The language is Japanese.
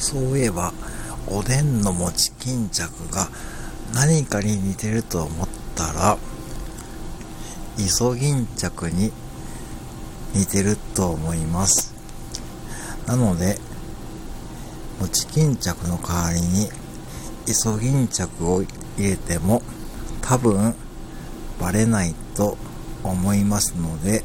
そういえば、おでんの餅巾着が何かに似てると思ったら、イソギンチャクに似てると思います。なので、餅巾着の代わりにイソギンチャクを入れても多分バレないと思いますので、